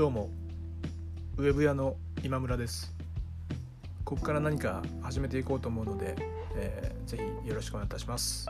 どうもウェブ屋の今村です。ここから何か始めていこうと思うので、えー、ぜひよろしくお願いいたします。